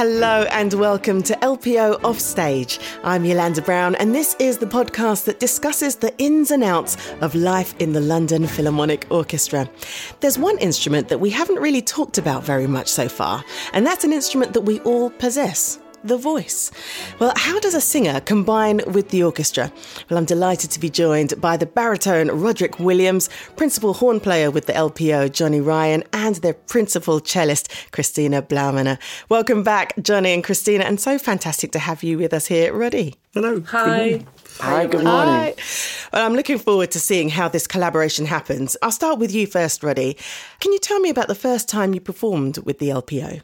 Hello and welcome to LPO Offstage. I'm Yolanda Brown, and this is the podcast that discusses the ins and outs of life in the London Philharmonic Orchestra. There's one instrument that we haven't really talked about very much so far, and that's an instrument that we all possess the voice. Well, how does a singer combine with the orchestra? Well, I'm delighted to be joined by the baritone Roderick Williams, principal horn player with the LPO Johnny Ryan, and their principal cellist Christina Blaumane. Welcome back, Johnny and Christina, and so fantastic to have you with us here, Roddy. Hello. Hi. Hi, good morning. Hi. Well, I'm looking forward to seeing how this collaboration happens. I'll start with you first, Roddy. Can you tell me about the first time you performed with the LPO?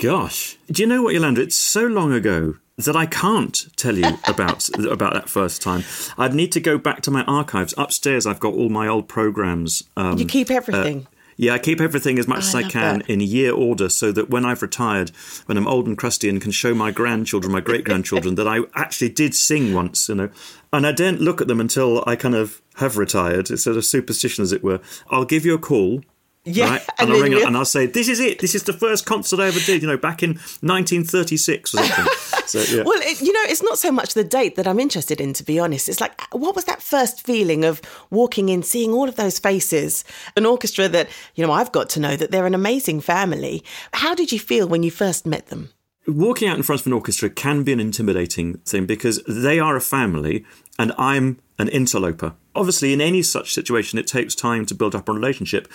Gosh, do you know what, Yolanda? It's so long ago that I can't tell you about about that first time. I'd need to go back to my archives upstairs. I've got all my old programs. Um, you keep everything. Uh, yeah, I keep everything as much oh, as I, I can that. in year order so that when I've retired, when I'm old and crusty and can show my grandchildren, my great grandchildren, that I actually did sing once, you know. And I don't look at them until I kind of have retired. It's sort of superstition, as it were. I'll give you a call yeah, right? and, and I'll ring it and I'll say, "This is it. This is the first concert I ever did." You know, back in 1936 or something. so, yeah. Well, it, you know, it's not so much the date that I'm interested in, to be honest. It's like, uh, what was that first feeling of walking in, seeing all of those faces, an orchestra that you know I've got to know that they're an amazing family. How did you feel when you first met them? Walking out in front of an orchestra can be an intimidating thing because they are a family and I'm an interloper. Obviously, in any such situation, it takes time to build up a relationship.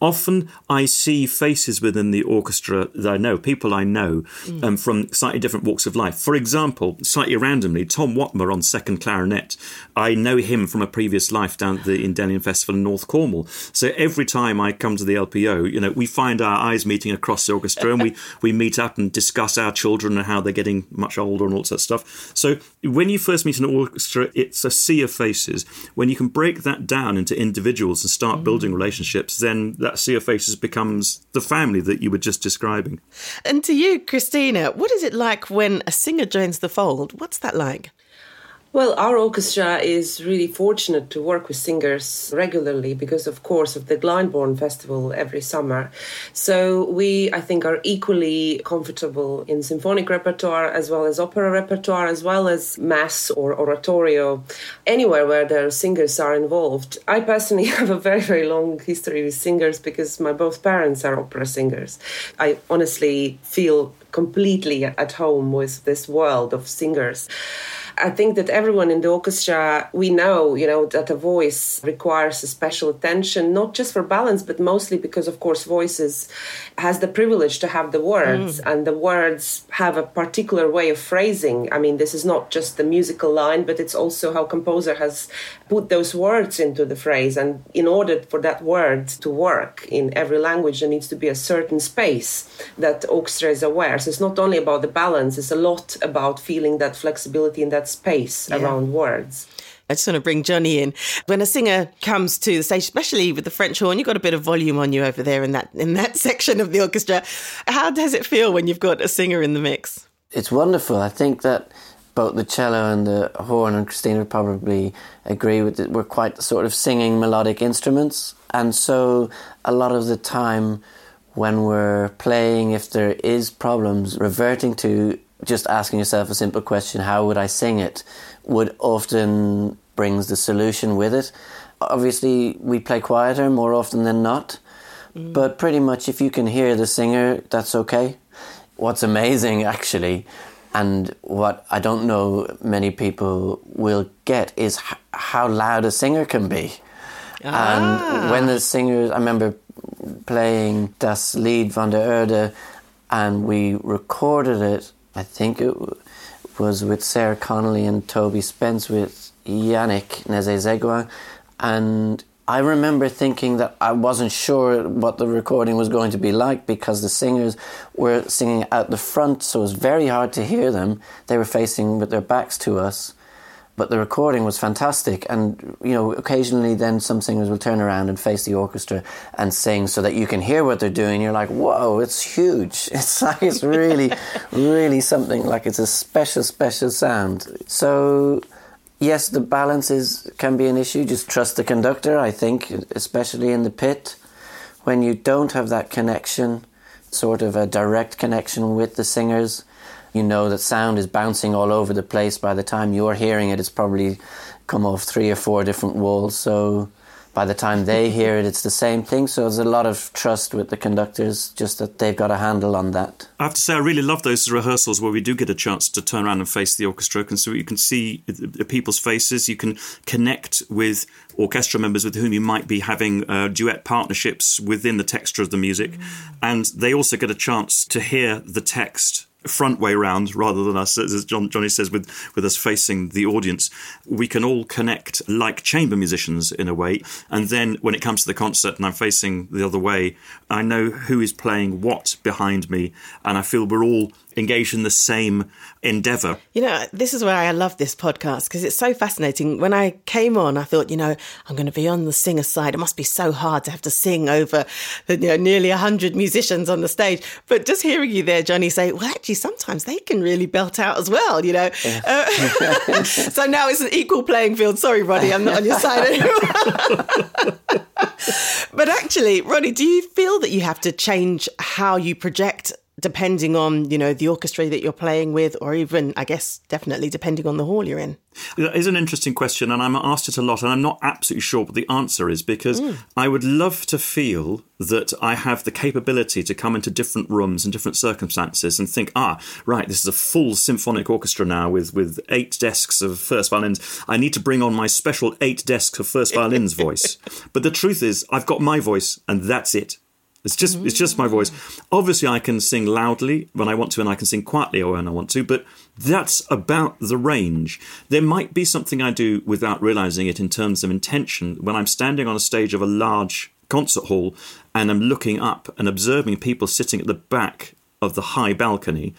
Often, I see faces within the orchestra that I know, people I know mm. um, from slightly different walks of life. For example, slightly randomly, Tom Watmough on second clarinet. I know him from a previous life down at the Endellion Festival in North Cornwall. So every time I come to the LPO, you know, we find our eyes meeting across the orchestra, and we we meet up and discuss our children and how they're getting much older and all that stuff. So when you first meet an orchestra, it's a sea of faces. When you can break that down into individuals and start mm. building relationships, then that sea of faces becomes the family that you were just describing. And to you, Christina, what is it like when a singer joins the fold? What's that like? Well, our orchestra is really fortunate to work with singers regularly because, of course, of the Glyndebourne Festival every summer. So we, I think, are equally comfortable in symphonic repertoire as well as opera repertoire, as well as mass or oratorio, anywhere where the singers are involved. I personally have a very, very long history with singers because my both parents are opera singers. I honestly feel completely at home with this world of singers. I think that everyone in the orchestra, we know, you know, that a voice requires a special attention, not just for balance, but mostly because, of course, voices has the privilege to have the words, mm. and the words have a particular way of phrasing. I mean, this is not just the musical line, but it's also how composer has put those words into the phrase. And in order for that word to work in every language, there needs to be a certain space that orchestra is aware. So it's not only about the balance; it's a lot about feeling that flexibility in that that space yeah. around words. I just want to bring Johnny in. When a singer comes to the stage, especially with the French horn, you've got a bit of volume on you over there in that in that section of the orchestra. How does it feel when you've got a singer in the mix? It's wonderful. I think that both the cello and the horn and Christina would probably agree with it. We're quite sort of singing melodic instruments, and so a lot of the time when we're playing, if there is problems, reverting to just asking yourself a simple question, how would I sing it, would often brings the solution with it. Obviously, we play quieter more often than not, mm. but pretty much if you can hear the singer, that's okay. What's amazing, actually, and what I don't know many people will get is h- how loud a singer can be. Ah. And when the singers, I remember playing Das Lied von der Erde, and we recorded it I think it was with Sarah Connolly and Toby Spence with Yannick Nézet-Séguin. And I remember thinking that I wasn't sure what the recording was going to be like because the singers were singing out the front, so it was very hard to hear them. They were facing with their backs to us but the recording was fantastic. And you know occasionally then some singers will turn around and face the orchestra and sing so that you can hear what they're doing. You're like whoa it's huge. It's like it's really really something like it's a special special sound. So yes the balance is can be an issue. Just trust the conductor i think especially in the pit. When you don't have that connection sort of a direct connection with the singers. You know that sound is bouncing all over the place. By the time you're hearing it, it's probably come off three or four different walls. So by the time they hear it, it's the same thing. So there's a lot of trust with the conductors, just that they've got a handle on that. I have to say, I really love those rehearsals where we do get a chance to turn around and face the orchestra, and so you can see the people's faces. You can connect with orchestra members with whom you might be having uh, duet partnerships within the texture of the music, mm. and they also get a chance to hear the text front way round rather than us, as John, Johnny says, with, with us facing the audience. We can all connect like chamber musicians in a way. And then when it comes to the concert and I'm facing the other way, I know who is playing what behind me. And I feel we're all engaged in the same endeavor. You know, this is why I love this podcast because it's so fascinating. When I came on, I thought, you know, I'm going to be on the singer side. It must be so hard to have to sing over you know, nearly 100 musicians on the stage. But just hearing you there, Johnny, say, well, actually, sometimes they can really belt out as well, you know. Yeah. Uh, so now it's an equal playing field. Sorry, Ronnie, I'm not on your side anymore. but actually, Ronnie, do you feel that you have to change how you project depending on you know the orchestra that you're playing with or even i guess definitely depending on the hall you're in. That is an interesting question and i'm asked it a lot and i'm not absolutely sure what the answer is because mm. i would love to feel that i have the capability to come into different rooms and different circumstances and think ah right this is a full symphonic orchestra now with with eight desks of first violins. I need to bring on my special eight desks of first violins voice. But the truth is i've got my voice and that's it it's just it's just my voice. Obviously, I can sing loudly when I want to, and I can sing quietly when I want to. But that's about the range. There might be something I do without realizing it in terms of intention when I'm standing on a stage of a large concert hall and I'm looking up and observing people sitting at the back of the high balcony,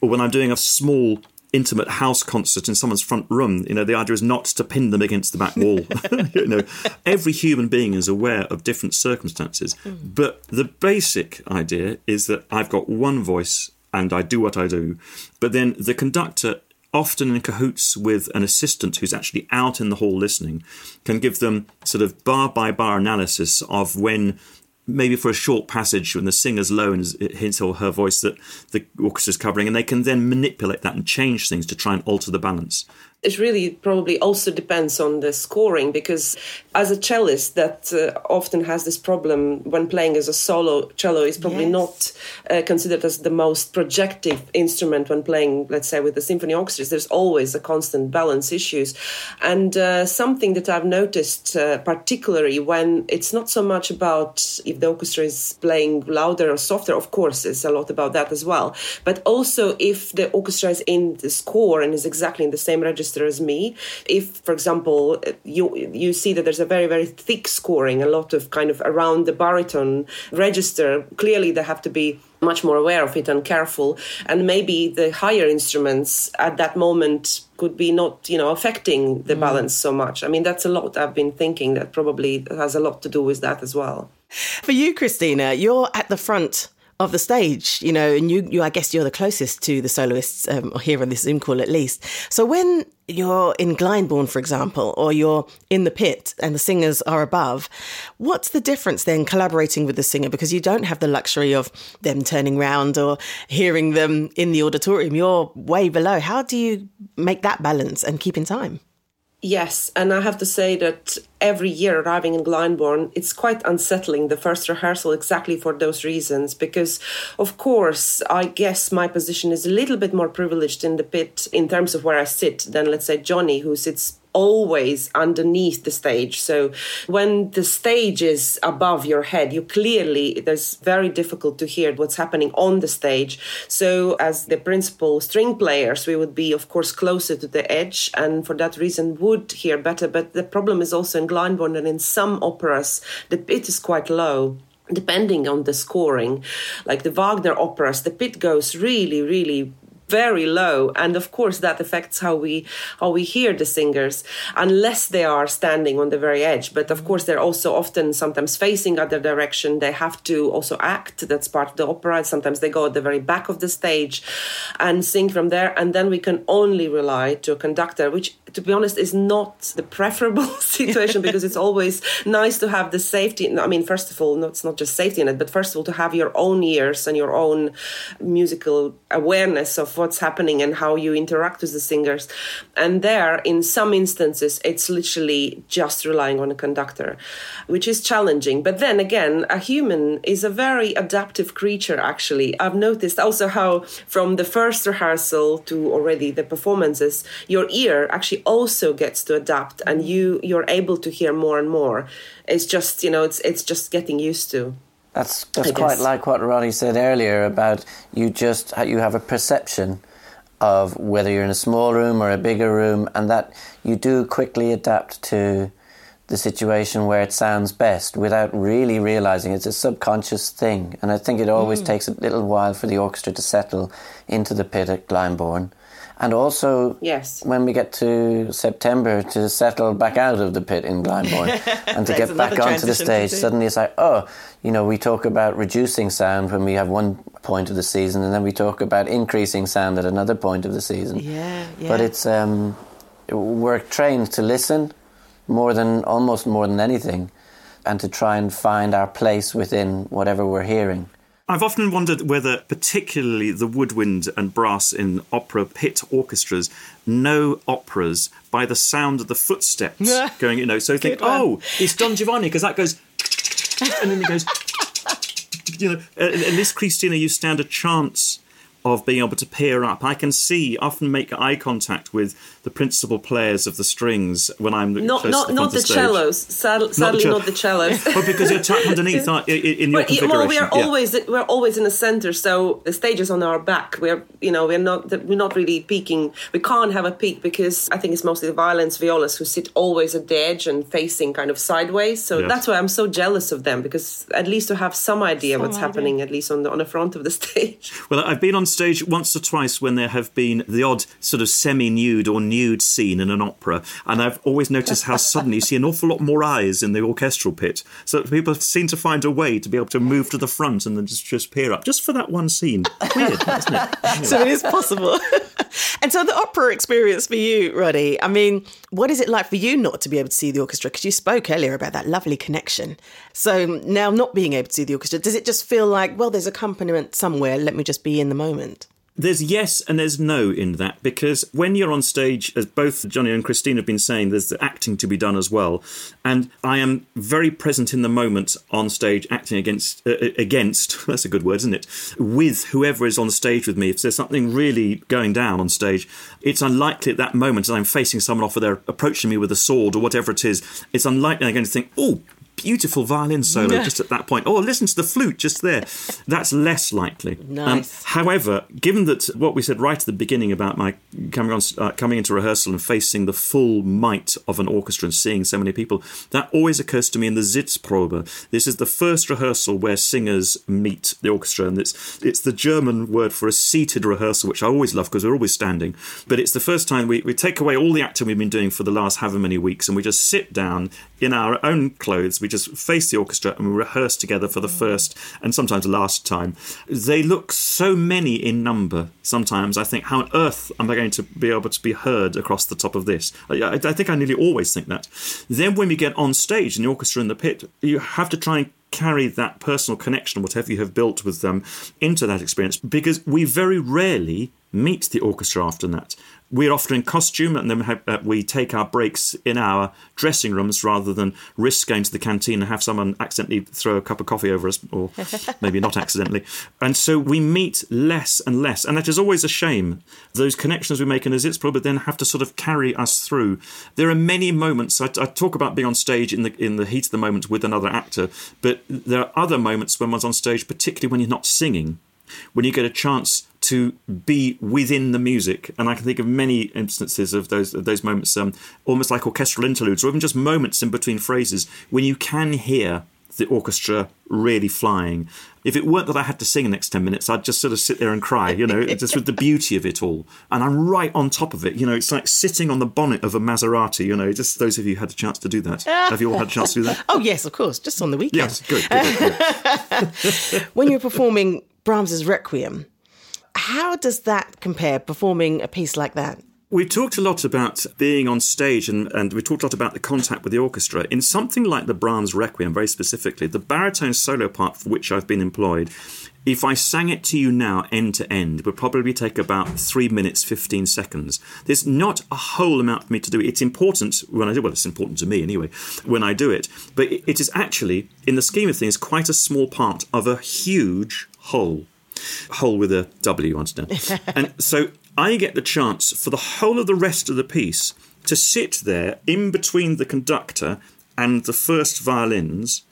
or when I'm doing a small intimate house concert in someone's front room. You know, the idea is not to pin them against the back wall. you know, every human being is aware of different circumstances, mm. but the basic idea is that I've got one voice and I do what I do. But then the conductor often in cahoots with an assistant who's actually out in the hall listening, can give them sort of bar by bar analysis of when maybe for a short passage when the singer's low and his or her voice that the orchestra's covering, and they can then manipulate that and change things to try and alter the balance it really probably also depends on the scoring because as a cellist that uh, often has this problem when playing as a solo cello is probably yes. not uh, considered as the most projective instrument when playing let's say with the symphony orchestras. There's always a constant balance issues. And uh, something that i've noticed uh, particularly when it's not so much about if the orchestra is playing louder or softer of course it's a lot about that as well. But also if the orchestra is in the score and is exactly in the same register as me. If, for example, you you see that there's a very very thick scoring, a lot of kind of around the baritone register, clearly they have to be much more aware of it and careful and maybe the higher instruments at that moment could be not you know affecting the mm. balance so much i mean that's a lot i've been thinking that probably has a lot to do with that as well for you christina you're at the front of the stage, you know, and you, you I guess you're the closest to the soloists um, here on this Zoom call at least. So when you're in Glyndebourne, for example, or you're in the pit and the singers are above, what's the difference then collaborating with the singer? Because you don't have the luxury of them turning round or hearing them in the auditorium. You're way below. How do you make that balance and keep in time? Yes, and I have to say that every year arriving in Glyndebourne, it's quite unsettling the first rehearsal exactly for those reasons. Because, of course, I guess my position is a little bit more privileged in the pit in terms of where I sit than, let's say, Johnny, who sits always underneath the stage. So when the stage is above your head, you clearly, there's very difficult to hear what's happening on the stage. So as the principal string players, we would be, of course, closer to the edge and for that reason would hear better. But the problem is also in Glyndebourne and in some operas, the pit is quite low depending on the scoring like the wagner operas the pit goes really really very low and of course that affects how we how we hear the singers unless they are standing on the very edge. But of course they're also often sometimes facing other direction. They have to also act. That's part of the opera. Sometimes they go at the very back of the stage and sing from there and then we can only rely to a conductor which to be honest, is not the preferable situation because it's always nice to have the safety. I mean, first of all, it's not just safety in it, but first of all, to have your own ears and your own musical awareness of what's happening and how you interact with the singers. And there, in some instances, it's literally just relying on a conductor, which is challenging. But then again, a human is a very adaptive creature, actually. I've noticed also how from the first rehearsal to already the performances, your ear actually also gets to adapt and you you're able to hear more and more. It's just, you know, it's it's just getting used to. That's that's quite like what Ronnie said earlier about you just you have a perception of whether you're in a small room or a bigger room, and that you do quickly adapt to the situation where it sounds best without really realizing it's a subconscious thing. And I think it always mm. takes a little while for the orchestra to settle into the pit at Glyndebourne and also yes. when we get to September to settle back out of the pit in Glyndebourne and to get back onto the stage, suddenly it's like, oh, you know, we talk about reducing sound when we have one point of the season, and then we talk about increasing sound at another point of the season. Yeah, yeah. But it's um, we're trained to listen more than almost more than anything, and to try and find our place within whatever we're hearing. I've often wondered whether, particularly the woodwind and brass in opera pit orchestras, know operas by the sound of the footsteps going. You know, so think, oh, it's Don Giovanni because that goes, and then it goes. You know, uh, uh, in this Christina, you stand a chance of being able to peer up. I can see, often make eye contact with the principal players of the strings when I'm not not the not the, cellos. Sad, sadly, not the cellos. but because you're tucked underneath in, in your configuration. Well, we are yeah. always we're always in the center, so the stage is on our back. We're you know we're not we're not really peeking. We can't have a peek because I think it's mostly the violins, violas who sit always at the edge and facing kind of sideways. So yes. that's why I'm so jealous of them because at least to have some idea some what's idea. happening at least on the on the front of the stage. Well, I've been on stage once or twice when there have been the odd sort of semi-nude or nude scene in an opera, and I've always noticed how suddenly you see an awful lot more eyes in the orchestral pit. So people seem to find a way to be able to move to the front and then just just peer up just for that one scene. Weird, isn't it? so it is possible. and so the opera experience for you, Roddy. I mean, what is it like for you not to be able to see the orchestra? Because you spoke earlier about that lovely connection. So now not being able to see the orchestra, does it just feel like, well, there's accompaniment somewhere? Let me just be in the moment. There's yes and there's no in that because when you're on stage, as both Johnny and Christine have been saying, there's the acting to be done as well. And I am very present in the moment on stage, acting against uh, uh against that's a good word, isn't it? With whoever is on stage with me. If there's something really going down on stage, it's unlikely at that moment, as I'm facing someone off, or they're approaching me with a sword or whatever it is, it's unlikely I'm going to think, oh, beautiful violin solo just at that point. Oh, listen to the flute just there. That's less likely. Um, nice. Um, however, given that what we said right at the beginning about my coming on, uh, coming into rehearsal and facing the full might of an orchestra and seeing so many people, that always occurs to me in the Sitzprobe. This is the first rehearsal where singers meet the orchestra, and it's it's the German word for a seated rehearsal, which I always love because we're always standing. But it's the first time we, we take away all the acting we've been doing for the last however many weeks, and we just sit down in our own clothes. We just face the orchestra and we rehearse together for the mm. first and sometimes last time. They look so many in number sometimes. I think, how on earth am I going to be able to be heard across the top of this? I, I think I nearly always think that. Then when we get on stage in the orchestra in the pit, you have to try and carry that personal connection, whatever you have built with them, into that experience because we very rarely meet the orchestra after that we're often in costume and then we, have, uh, we, take our breaks in our dressing rooms rather than risk going to the canteen and have someone accidentally throw a cup of coffee over us, or maybe not accidentally. And so we meet less and less, and that is always a shame. Those connections we make in a Sitzprobe then have to sort of carry us through. There are many moments. I, I talk about being on stage in the in the heat of the moment with another actor, but there are other moments when one's on stage, particularly when you're not singing, when you get a chance to be within the music. And I can think of many instances of those of those moments, um, almost like orchestral interludes, or even just moments in between phrases when you can hear the orchestra really flying. If it weren't that I had to sing the next 10 minutes, I'd just sort of sit there and cry, you know, just with the beauty of it all. And I'm right on top of it. You know, it's like sitting on the bonnet of a Maserati, you know, just those of you who had a chance to do that. Have you all had a chance to do that? oh, yes, of course, just on the weekend. Yes, good. good, good. when you're performing Brahms's Requiem, how does that compare, performing a piece like that? We've talked a lot about being on stage and, and we talked a lot about the contact with the orchestra. In something like the Brahms Requiem, very specifically, the baritone solo part for which I've been employed, if I sang it to you now end to end, would probably take about three minutes, 15 seconds. There's not a whole amount for me to do. It's important when I do well, it's important to me anyway, when I do it. But it is actually, in the scheme of things, quite a small part of a huge whole. Whole with a W, understand? and so I get the chance for the whole of the rest of the piece to sit there in between the conductor and the first violins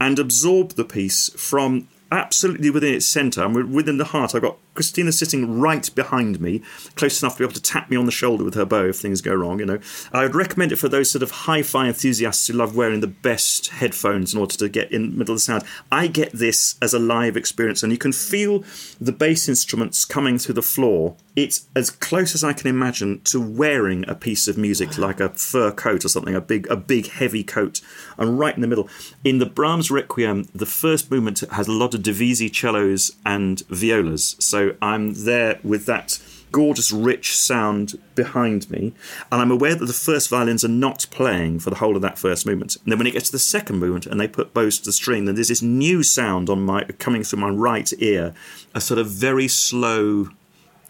and absorb the piece from absolutely within its centre. I'm within the heart. I've got Christina sitting right behind me, close enough to be able to tap me on the shoulder with her bow if things go wrong. You know, I would recommend it for those sort of hi-fi enthusiasts who love wearing the best headphones in order to get in the middle of the sound. I get this as a live experience, and you can feel the bass instruments coming through the floor. It's as close as I can imagine to wearing a piece of music like a fur coat or something, a big, a big heavy coat. And right in the middle, in the Brahms Requiem, the first movement has a lot of divisi cellos and violas. So I'm there with that gorgeous, rich sound behind me, and I'm aware that the first violins are not playing for the whole of that first movement. And then when it gets to the second movement and they put bows to the string, then there's this new sound on my coming through my right ear, a sort of very slow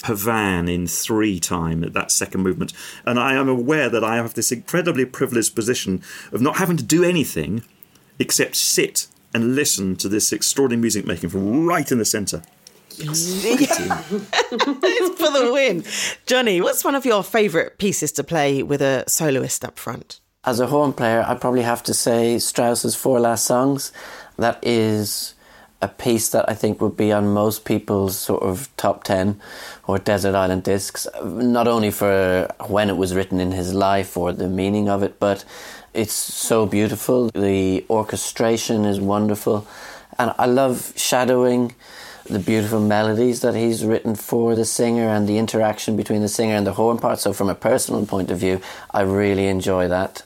Pavan in three time at that second movement. And I am aware that I have this incredibly privileged position of not having to do anything except sit and listen to this extraordinary music making from right in the centre. It's for the win. Johnny, what's one of your favourite pieces to play with a soloist up front? As a horn player, I probably have to say Strauss's Four Last Songs. That is a piece that I think would be on most people's sort of top 10 or Desert Island discs, not only for when it was written in his life or the meaning of it, but it's so beautiful. The orchestration is wonderful. And I love shadowing the beautiful melodies that he's written for the singer and the interaction between the singer and the horn part. So, from a personal point of view, I really enjoy that.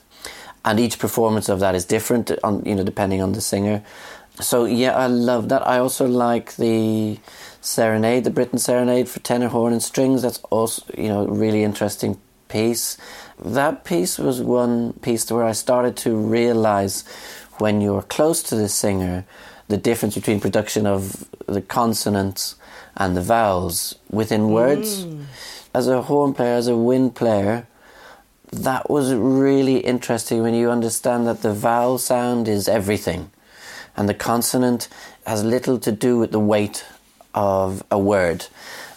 And each performance of that is different, on you know, depending on the singer. So yeah, I love that. I also like the serenade, the Britten serenade for tenor, horn, and strings. That's also you know really interesting piece. That piece was one piece where I started to realize when you're close to the singer the difference between production of the consonants and the vowels within words. Mm. As a horn player, as a wind player, that was really interesting when you understand that the vowel sound is everything and the consonant has little to do with the weight of a word,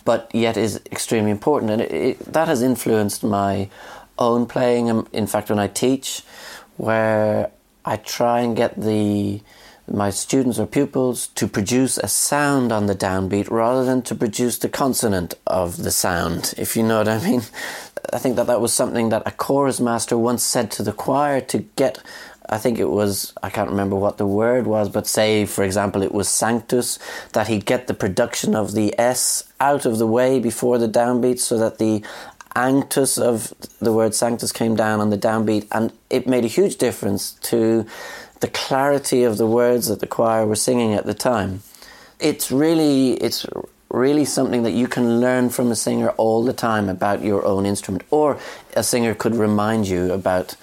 but yet is extremely important. And it, it, that has influenced my own playing. Um, in fact, when I teach, where I try and get the my students or pupils to produce a sound on the downbeat rather than to produce the consonant of the sound, if you know what I mean. I think that that was something that a chorus master once said to the choir to get, I think it was, I can't remember what the word was, but say, for example, it was sanctus, that he'd get the production of the S out of the way before the downbeat so that the anctus of the word sanctus came down on the downbeat, and it made a huge difference to the clarity of the words that the choir were singing at the time. It's really it's really something that you can learn from a singer all the time about your own instrument or a singer could remind you about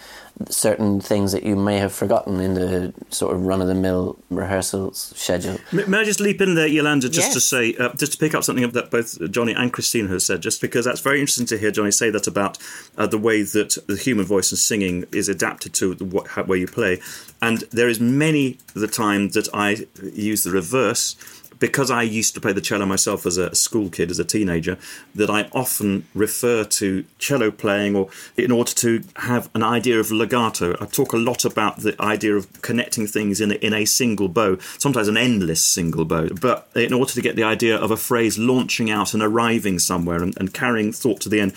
certain things that you may have forgotten in the sort of run of the mill rehearsal schedule. May I just leap in there, Yolanda, just yes. to say, uh, just to pick up something that both Johnny and Christina have said, just because that's very interesting to hear Johnny say that about uh, the way that the human voice and singing is adapted to the, what, how, where you play. And there is many the time that I use the reverse because I used to play the cello myself as a school kid, as a teenager, that I often refer to cello playing or in order to have an idea of legato. I talk a lot about the idea of connecting things in a, in a single bow, sometimes an endless single bow, but in order to get the idea of a phrase launching out and arriving somewhere and, and carrying thought to the end.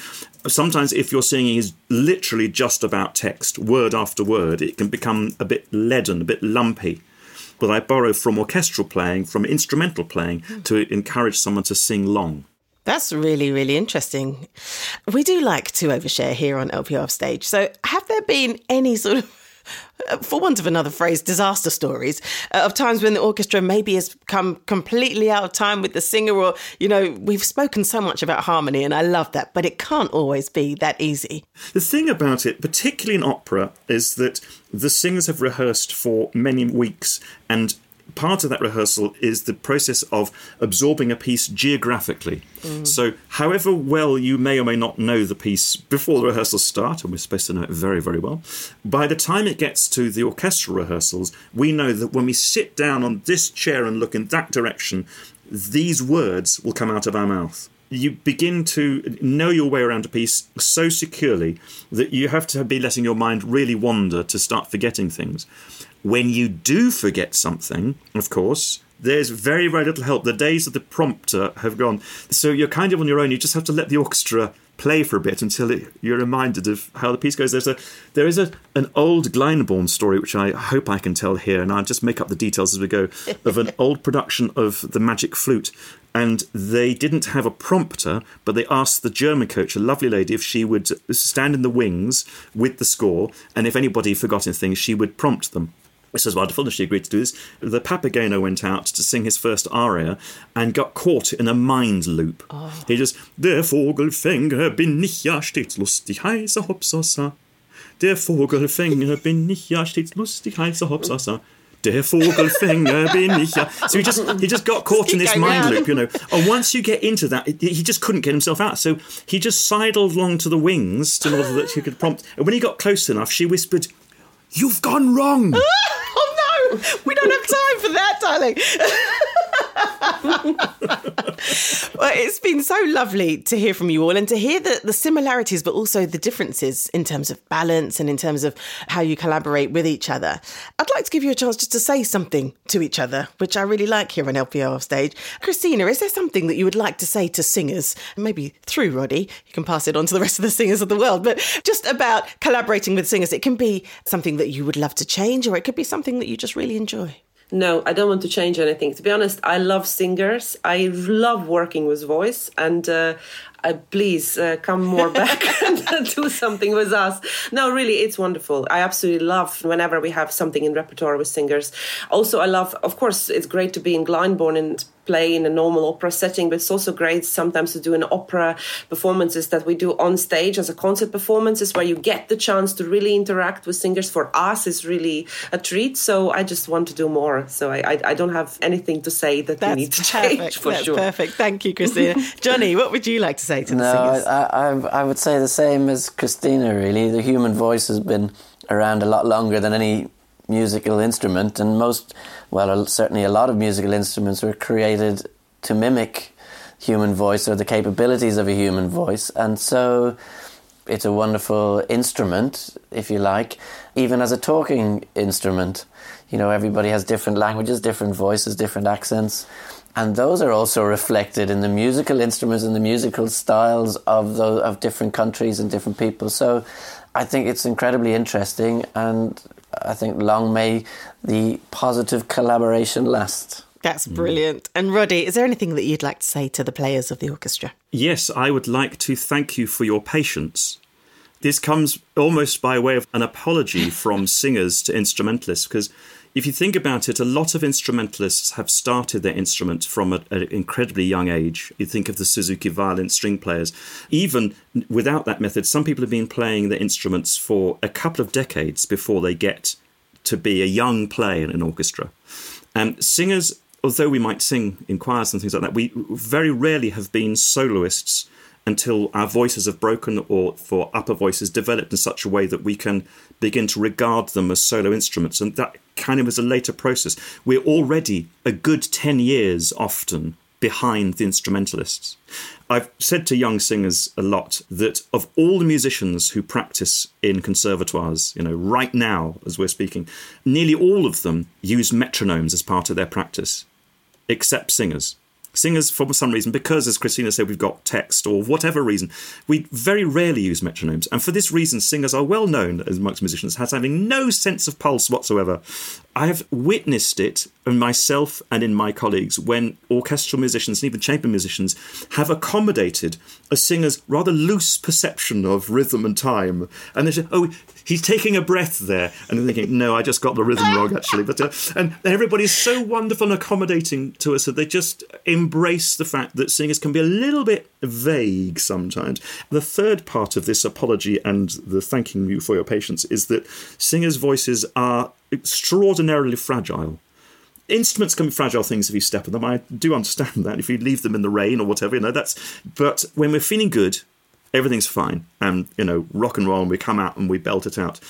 Sometimes, if your singing is literally just about text, word after word, it can become a bit leaden, a bit lumpy but I borrow from orchestral playing, from instrumental playing, hmm. to encourage someone to sing long. That's really, really interesting. We do like to overshare here on LPO Stage. So, have there been any sort of for want of another phrase, disaster stories uh, of times when the orchestra maybe has come completely out of time with the singer, or, you know, we've spoken so much about harmony, and I love that, but it can't always be that easy. The thing about it, particularly in opera, is that the singers have rehearsed for many weeks and part of that rehearsal is the process of absorbing a piece geographically. Mm. So, however well you may or may not know the piece before the rehearsals start, and we're supposed to know it very, very well, by the time it gets to the orchestral rehearsals, we know that when we sit down on this chair and look in that direction, these words will come out of our mouth you begin to know your way around a piece so securely that you have to be letting your mind really wander to start forgetting things. When you do forget something, of course, there's very, very little help. The days of the prompter have gone. So you're kind of on your own. You just have to let the orchestra play for a bit until it, you're reminded of how the piece goes. There's a there is a an old Glyndebourne story which I hope I can tell here, and I'll just make up the details as we go of an old production of the Magic Flute. And they didn't have a prompter, but they asked the German coach, a lovely lady, if she would stand in the wings with the score, and if anybody forgot anything, she would prompt them. This was wonderful, and she agreed to do this. The Papageno went out to sing his first aria and got caught in a mind loop. Oh. He just, Der Vogelfänger bin ich ja stets lustig, heißer Hopsasa. Der Vogelfänger bin ich ja stets lustig, heißer Hopsasa. Der Vogelfänger bin ich ja. So he just he just got caught in this mind loop, you know. And once you get into that, he just couldn't get himself out. So he just sidled along to the wings in order that he could prompt. And when he got close enough, she whispered, You've gone wrong. oh no, we don't have time for that, darling. well, it's been so lovely to hear from you all and to hear the, the similarities, but also the differences in terms of balance and in terms of how you collaborate with each other. I'd like to give you a chance just to say something to each other, which I really like here on LPO Offstage. Christina, is there something that you would like to say to singers, maybe through Roddy? You can pass it on to the rest of the singers of the world, but just about collaborating with singers. It can be something that you would love to change, or it could be something that you just really enjoy. No, I don't want to change anything. To be honest, I love singers. I love working with voice, and uh, uh, please uh, come more back and do something with us. No, really, it's wonderful. I absolutely love whenever we have something in repertoire with singers. Also, I love, of course, it's great to be in Glyndebourne and play in a normal opera setting, but it's also great sometimes to do an opera performances that we do on stage as a concert performances where you get the chance to really interact with singers. For us, is really a treat. So I just want to do more. So I, I, I don't have anything to say that That's we need to perfect. change for That's sure. Perfect. Thank you, Christina. Johnny, what would you like to say to the no, singers? I, I, I would say the same as Christina, really. The human voice has been around a lot longer than any musical instrument, and most, well, certainly a lot of musical instruments were created to mimic human voice or the capabilities of a human voice, and so it's a wonderful instrument, if you like, even as a talking instrument. You know, everybody has different languages, different voices, different accents, and those are also reflected in the musical instruments and the musical styles of those, of different countries and different people. So, I think it's incredibly interesting, and I think long may the positive collaboration last. That's mm. brilliant. And Roddy, is there anything that you'd like to say to the players of the orchestra? Yes, I would like to thank you for your patience. This comes almost by way of an apology from singers to instrumentalists, because if you think about it, a lot of instrumentalists have started their instrument from an incredibly young age. You think of the Suzuki violin string players. Even without that method, some people have been playing their instruments for a couple of decades before they get to be a young player in an orchestra. And singers although we might sing in choirs and things like that, we very rarely have been soloists until our voices have broken or for upper voices developed in such a way that we can begin to regard them as solo instruments. And that kind of is a later process. We're already a good 10 years often behind the instrumentalists. I've said to young singers a lot that of all the musicians who practice in conservatoires, you know, right now as we're speaking, nearly all of them use metronomes as part of their practice except singers. Singers, for some reason, because as Christina said, we've got text or whatever reason, we very rarely use metronomes. And for this reason, singers are well known amongst musicians as having no sense of pulse whatsoever. I have witnessed it in myself and in my colleagues when orchestral musicians and even chamber musicians have accommodated a singer's rather loose perception of rhythm and time. And they say, oh, he's taking a breath there. And they're thinking, no, I just got the rhythm wrong, actually. But uh, And everybody's so wonderful and accommodating to us that they just embrace the fact that singers can be a little bit vague sometimes. The third part of this apology and the thanking you for your patience is that singers' voices are extraordinarily fragile. Instruments can be fragile things if you step on them. I do understand that. If you leave them in the rain or whatever, you know, that's. But when we're feeling good, everything's fine. And, you know, rock and roll, and we come out and we belt it out.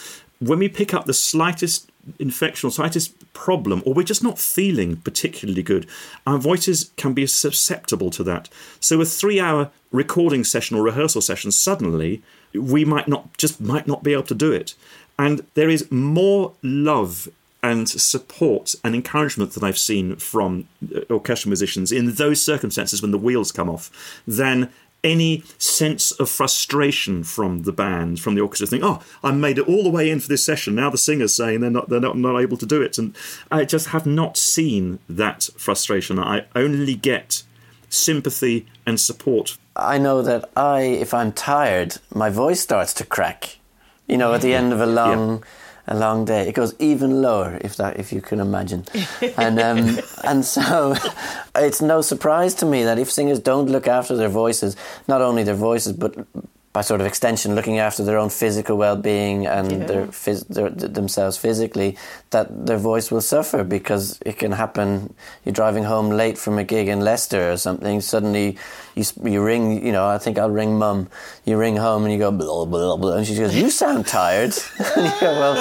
When we pick up the slightest infection or slightest problem, or we're just not feeling particularly good, our voices can be susceptible to that. So a three hour recording session or rehearsal session, suddenly we might not just might not be able to do it. And there is more love and support and encouragement that I've seen from uh, orchestral musicians in those circumstances when the wheels come off than any sense of frustration from the band, from the orchestra, think, "Oh, I made it all the way in for this session. Now the singer's saying they're not, they're not, not able to do it," and I just have not seen that frustration. I only get sympathy and support. I know that I, if I'm tired, my voice starts to crack. You know, at the end of a long. Yeah a long day. It goes even lower, if that, if you can imagine. and um, and so, it's no surprise to me that if singers don't look after their voices, not only their voices, but by sort of extension, looking after their own physical well-being and yeah. their, phys- their, themselves physically, that their voice will suffer because it can happen. You're driving home late from a gig in Leicester or something. Suddenly, you you ring. You know, I think I'll ring mum. You ring home and you go blah blah blah, and she goes, "You sound tired." and you go, "Well,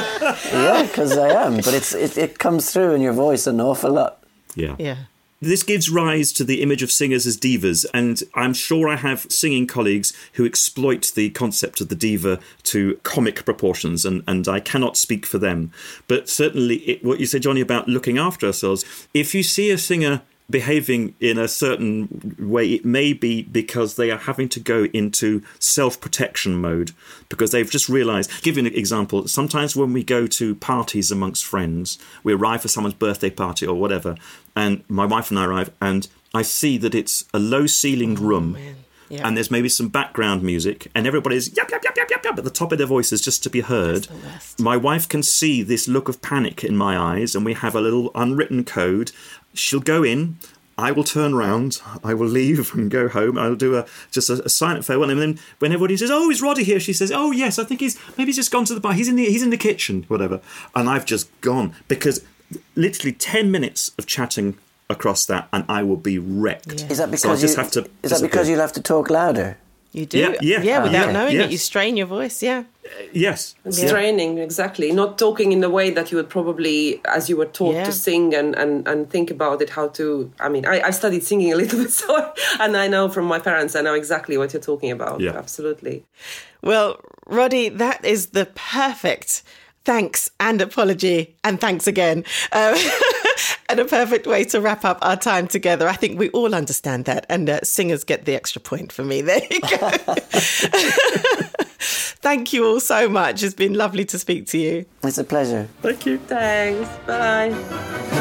yeah, because I am." But it's it, it comes through in your voice an awful lot. Yeah. Yeah. This gives rise to the image of singers as divas, and I'm sure I have singing colleagues who exploit the concept of the diva to comic proportions, and, and I cannot speak for them. But certainly, it, what you say, Johnny, about looking after ourselves, if you see a singer behaving in a certain way, it may be because they are having to go into self protection mode because they've just realized. Give you an example. Sometimes when we go to parties amongst friends, we arrive for someone's birthday party or whatever, and my wife and I arrive, and I see that it's a low ceilinged oh, room. Yeah. And there's maybe some background music, and everybody's yap, yap, yap, yap, yap, yap at the top of their voices just to be heard. My wife can see this look of panic in my eyes, and we have a little unwritten code she'll go in. I will turn round. I will leave and go home. I'll do a just a, a, silent farewell, and then when everybody says, "Oh, is Roddy here?" she says, "Oh, yes, I think he's maybe he's just gone to the bar. He's in the he's in the kitchen, whatever." And I've just gone because literally ten minutes of chatting across that, and I will be wrecked. Yeah. Is that because so I just you, have to? Is that because you'll have to talk louder? You do, yeah, yeah, yeah without yeah, knowing yes. it, you strain your voice, yeah. Uh, yes, straining exactly. Not talking in the way that you would probably, as you were taught yeah. to sing and, and and think about it, how to. I mean, I, I studied singing a little bit, so and I know from my parents, I know exactly what you're talking about. Yeah, absolutely. Well, Roddy, that is the perfect thanks and apology and thanks again. Um, and a perfect way to wrap up our time together. I think we all understand that, and uh, singers get the extra point for me. There you go. Thank you all so much. It's been lovely to speak to you. It's a pleasure. Thank you. Thanks. Bye.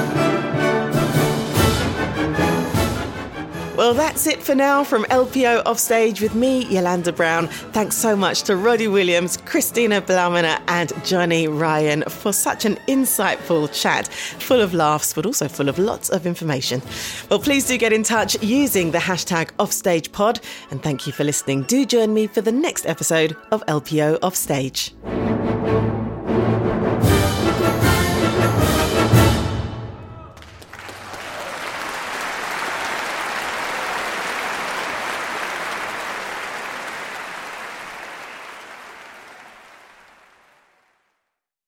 Well, that's it for now from LPO Offstage with me, Yolanda Brown. Thanks so much to Roddy Williams, Christina Blaumane, and Johnny Ryan for such an insightful chat, full of laughs, but also full of lots of information. Well, please do get in touch using the hashtag OffstagePod. And thank you for listening. Do join me for the next episode of LPO Offstage.